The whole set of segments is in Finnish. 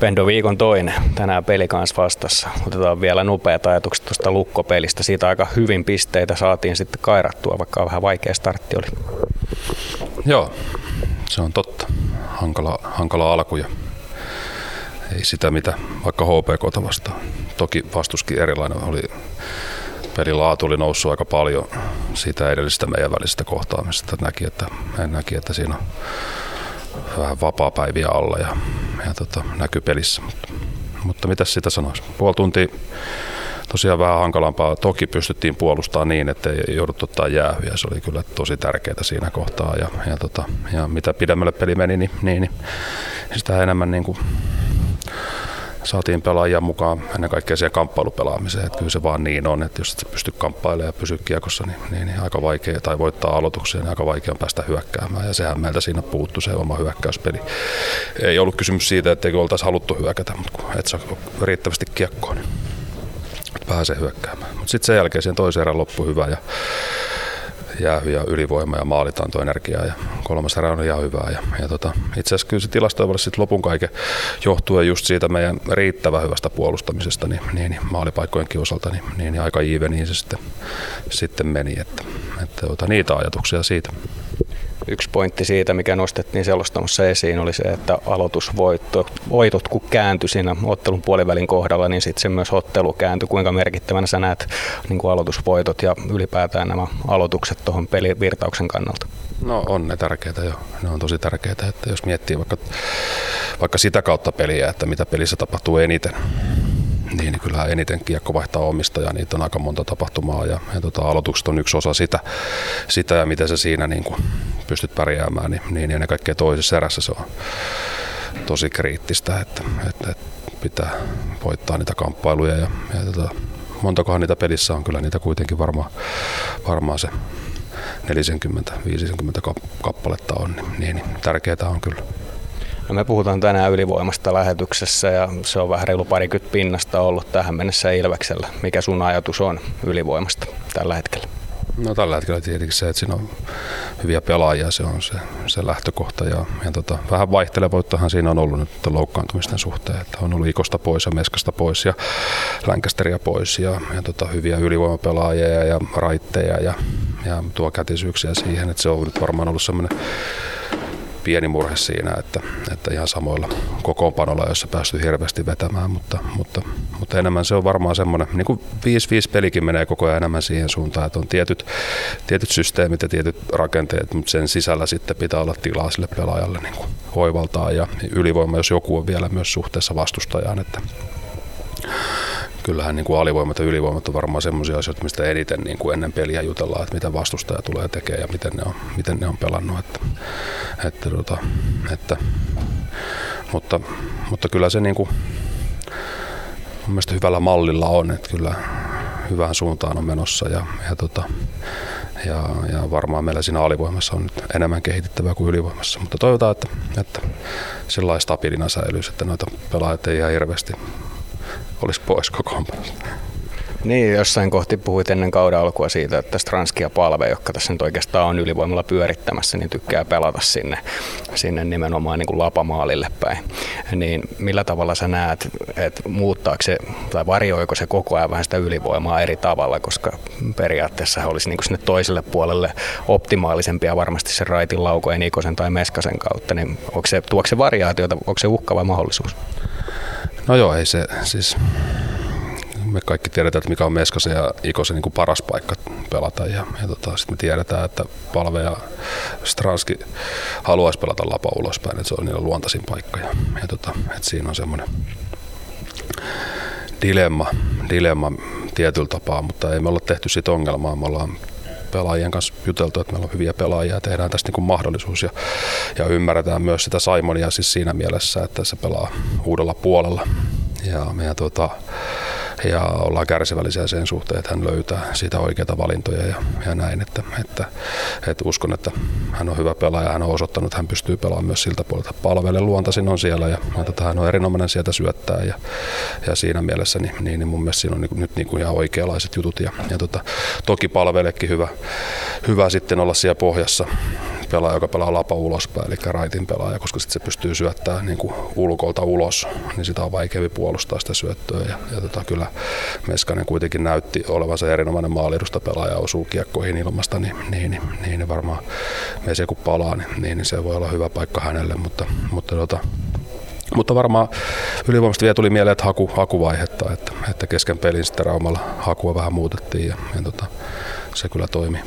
Pendo viikon toinen, tänään peli kanssa vastassa. Otetaan vielä nopeat ajatukset tuosta lukkopelistä. Siitä aika hyvin pisteitä saatiin sitten kairattua, vaikka vähän vaikea startti oli. Joo, se on totta. Hankala, hankala alku ja ei sitä mitä vaikka HPK vastaan. Toki vastuskin erilainen oli pelin laatu oli noussut aika paljon siitä edellisestä meidän välisestä kohtaamisesta. Näki, että, en näki, että siinä on vähän vapaa-päiviä alla ja, ja tota, näkyy pelissä. Mutta, mutta mitä sitä sanoisi? Puoli tuntia tosiaan vähän hankalampaa. Toki pystyttiin puolustamaan niin, että ei jouduttu ottaa jäähyjä. Se oli kyllä tosi tärkeää siinä kohtaa. Ja, ja, tota, ja mitä pidemmälle peli meni, niin, niin, niin sitä enemmän niin kuin saatiin pelaajia mukaan ennen kaikkea siihen kamppailupelaamiseen. Että kyllä se vaan niin on, että jos et pysty kamppailemaan ja pysyä kiekossa, niin, niin, niin, aika vaikea, tai voittaa aloituksia, niin aika vaikea on päästä hyökkäämään. Ja sehän meiltä siinä puuttu se oma hyökkäyspeli. Ei ollut kysymys siitä, etteikö oltaisi haluttu hyökätä, mutta kun et saa riittävästi kiekkoa, niin pääsee hyökkäämään. Mutta sitten sen jälkeen siihen toisen erän loppu hyvä ja jäähy ja ylivoima ja maalitantoenergiaa ja kolmas erä on ihan hyvää. Ja, ja tota, itse asiassa kyllä se tilastoivalla sitten lopun kaiken johtuen just siitä meidän riittävän hyvästä puolustamisesta niin, niin, niin maalipaikkojenkin osalta, niin, niin, aika niin se sitten, sitten meni. Että, että tota, niitä ajatuksia siitä. Yksi pointti siitä, mikä nostettiin selostamassa esiin, oli se, että aloitusvoitot kun kääntyi siinä ottelun puolivälin kohdalla, niin sitten se myös ottelu kääntyi. Kuinka merkittävänä sä näet niin kuin aloitusvoitot ja ylipäätään nämä aloitukset tuohon pelivirtauksen kannalta? No on ne tärkeitä jo. Ne on tosi tärkeitä, että jos miettii vaikka, vaikka sitä kautta peliä, että mitä pelissä tapahtuu eniten, niin, niin kyllä eniten kiekko vaihtaa omistajaa, niitä on aika monta tapahtumaa ja, ja tota, aloitukset on yksi osa sitä, sitä ja miten se siinä niin kuin pystyt pärjäämään, niin, niin ennen kaikkea toisessa erässä se on tosi kriittistä, että, että, että pitää voittaa niitä kamppailuja ja, ja tota, montakohan niitä pelissä on, kyllä niitä kuitenkin varmaan, varmaan se 40-50 kappaletta on, niin, niin tärkeää on kyllä. No me puhutaan tänään ylivoimasta lähetyksessä ja se on vähän reilu parikymmentä pinnasta ollut tähän mennessä Ilveksellä. Mikä sun ajatus on ylivoimasta tällä hetkellä? No tällä hetkellä tietenkin se, että siinä on hyviä pelaajia, se on se, se lähtökohta. Ja, ja tota, vähän vaihtelevuuttahan siinä on ollut nyt loukkaantumisten suhteen, että on ollut Ikosta pois ja Meskasta pois ja Länkästeriä pois ja, ja tota, hyviä ylivoimapelaajia ja, ja raitteja ja, ja tuo kätisyyksiä siihen, että se on nyt varmaan ollut semmoinen pieni murhe siinä, että, että ihan samoilla kokoonpanoilla, jossa päästy hirveästi vetämään, mutta, mutta, mutta enemmän se on varmaan semmoinen, niin kuin 5-5 pelikin menee koko ajan enemmän siihen suuntaan, että on tietyt, tietyt systeemit ja tietyt rakenteet, mutta sen sisällä sitten pitää olla tilaa sille pelaajalle niin kuin hoivaltaa ja ylivoima, jos joku on vielä myös suhteessa vastustajaan, että kyllähän niin kuin alivoimat ja ylivoimat on varmaan semmoisia asioita, mistä eniten niin kuin ennen peliä jutellaan, että miten vastustaja tulee tekemään ja miten ne on, miten ne on pelannut. Että, että, tota, että, mutta, mutta kyllä se niin kuin, mun mielestä hyvällä mallilla on, että kyllä hyvään suuntaan on menossa ja, ja, tota, ja, ja varmaan meillä siinä alivoimassa on nyt enemmän kehitettävää kuin ylivoimassa, mutta toivotaan, että, että sellaista stabiilina säilyisi, että noita pelaajat ei ihan hirveästi olisi pois kokoonpanosta. Niin, jossain kohti puhuit ennen kauden alkua siitä, että Stranski ja Palve, jotka tässä nyt oikeastaan on ylivoimalla pyörittämässä, niin tykkää pelata sinne, sinne nimenomaan niin kuin lapamaalille päin. Niin millä tavalla sä näet, että muuttaako se tai varjoiko se koko ajan vähän sitä ylivoimaa eri tavalla, koska periaatteessa olisi niin kuin sinne toiselle puolelle optimaalisempia varmasti se raitin laukojen, Ikosen tai Meskasen kautta, niin onko se, tuoko se variaatiota, onko se uhka vai mahdollisuus? No joo, ei se siis me kaikki tiedetään, että mikä on Meskasen ja Ikosen niin paras paikka pelata. Ja, ja tota, sitten me tiedetään, että Palve ja Stranski haluaisi pelata lapa ulospäin, että se on niillä luontaisin paikka. Ja, ja tota, että siinä on semmoinen dilemma, dilemma tietyllä tapaa, mutta ei me olla tehty siitä ongelmaa. Me ollaan pelaajien kanssa juteltu, että meillä on hyviä pelaajia ja tehdään tästä niin kuin mahdollisuus ja, ja ymmärretään myös sitä Simonia siis siinä mielessä, että se pelaa uudella puolella. Ja, ja tota, ja ollaan kärsivällisiä sen suhteen, että hän löytää siitä oikeita valintoja ja, ja näin. Että, että, että, uskon, että hän on hyvä pelaaja, hän on osoittanut, että hän pystyy pelaamaan myös siltä puolelta. Palvelle luontaisin on siellä ja tota, hän on erinomainen sieltä syöttää ja, ja siinä mielessä niin, niin, niin mun mielestä siinä on niin, nyt niin kuin ihan oikeanlaiset jutut ja, ja tota, toki palveleekin hyvä, hyvä sitten olla siellä pohjassa pelaaja, joka pelaa lapa ulospäin, eli raitin pelaaja, koska sitten se pystyy syöttämään niin kuin ulkolta ulos, niin sitä on vaikeampi puolustaa sitä syöttöä. Ja, ja tota, kyllä Meskanen kuitenkin näytti olevansa erinomainen maalidusta pelaaja, osuu kiekkoihin ilmasta, niin, niin, niin, niin varmaan me kun palaa, niin, niin, se voi olla hyvä paikka hänelle, mutta, mutta tota, mutta varmaan ylivoimasta vielä tuli mieleen, että haku, hakuvaihetta, että, että kesken pelin sitten Raumalla hakua vähän muutettiin ja, ja tota, se kyllä toimi.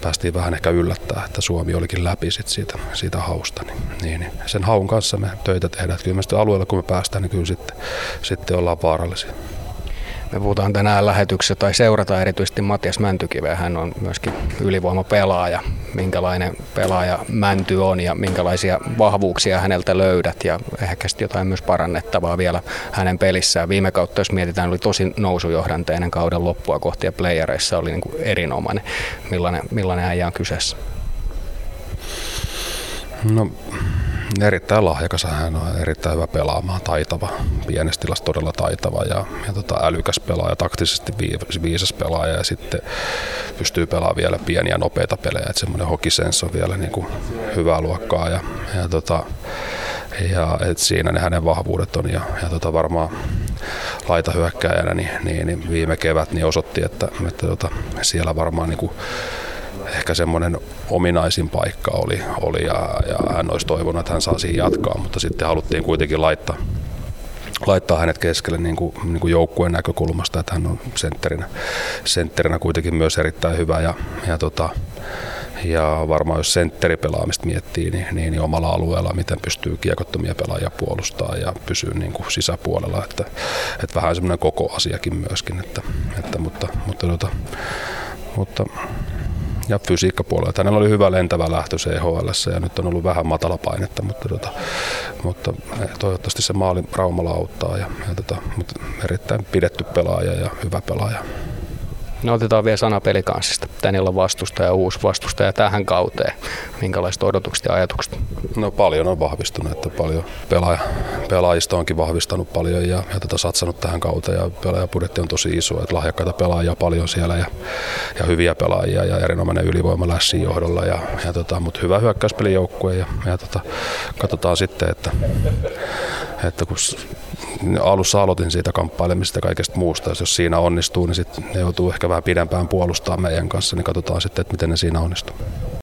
Päästiin vähän ehkä yllättää, että Suomi olikin läpi sit siitä, siitä hausta. Niin, niin, niin, sen haun kanssa me töitä tehdään. Kyllä me alueella, kun me päästään, niin kyllä sitten, sitten ollaan vaarallisia. Me puhutaan tänään lähetyksessä tai seurataan erityisesti Matias Mäntykiveä. Hän on myöskin ylivoimapelaaja. Minkälainen pelaaja Mänty on ja minkälaisia vahvuuksia häneltä löydät ja ehkä jotain myös parannettavaa vielä hänen pelissään. Viime kautta, jos mietitään, oli tosi nousujohdanteinen kauden loppua kohti ja playereissa oli niin kuin erinomainen. Millainen, millainen äijä on kyseessä? No erittäin lahjakas, hän on erittäin hyvä pelaamaan, taitava, pienessä tilassa todella taitava ja, ja tota, älykäs pelaaja, taktisesti viisas pelaaja ja sitten pystyy pelaamaan vielä pieniä nopeita pelejä, että semmoinen hokisens on vielä niin kuin hyvää luokkaa ja, ja, tota, ja et siinä ne hänen vahvuudet on ja, ja tota, varmaan laita hyökkäjänä niin, niin, niin, viime kevät niin osoitti, että, että tota, siellä varmaan niin kuin ehkä semmoinen ominaisin paikka oli, oli ja, ja hän olisi toivonut, että hän saa siihen jatkaa, mutta sitten haluttiin kuitenkin laittaa, laittaa hänet keskelle niin kuin, niin kuin joukkueen näkökulmasta, että hän on sentterinä, sentterinä kuitenkin myös erittäin hyvä ja, ja, tota, ja varmaan jos sentteripelaamista miettii, niin, niin, niin omalla alueella, miten pystyy kiekottomia pelaajia puolustaa ja pysyy niin kuin sisäpuolella, että, että vähän semmoinen koko asiakin myöskin, että, että mutta, mutta, mutta, mutta ja fysiikkapuolella. Hänellä oli hyvä lentävä lähtö CHL ja nyt on ollut vähän matala painetta, mutta, tota, mutta eh, toivottavasti se maali Raumalla auttaa. Ja, ja tota, mutta erittäin pidetty pelaaja ja hyvä pelaaja. No otetaan vielä sana pelikanssista. Tänillä on vastustaja, uusi vastustaja tähän kauteen. Minkälaiset odotukset ja ajatukset? No paljon on vahvistunut, että paljon pelaaja, pelaajista onkin vahvistanut paljon ja, ja tätä satsannut tähän kauteen ja pelaajapudjetti on tosi iso, että lahjakkaita pelaajia paljon siellä ja, ja hyviä pelaajia ja erinomainen ylivoima lässin johdolla ja, ja tota, mutta hyvä hyökkäyspelijoukkue ja, ja tota, katsotaan sitten, että, että kun alussa aloitin siitä kamppailemista ja kaikesta muusta. Jos siinä onnistuu, niin sitten ne joutuu ehkä vähän pidempään puolustaa meidän kanssa, niin katsotaan sitten, että miten ne siinä onnistuu.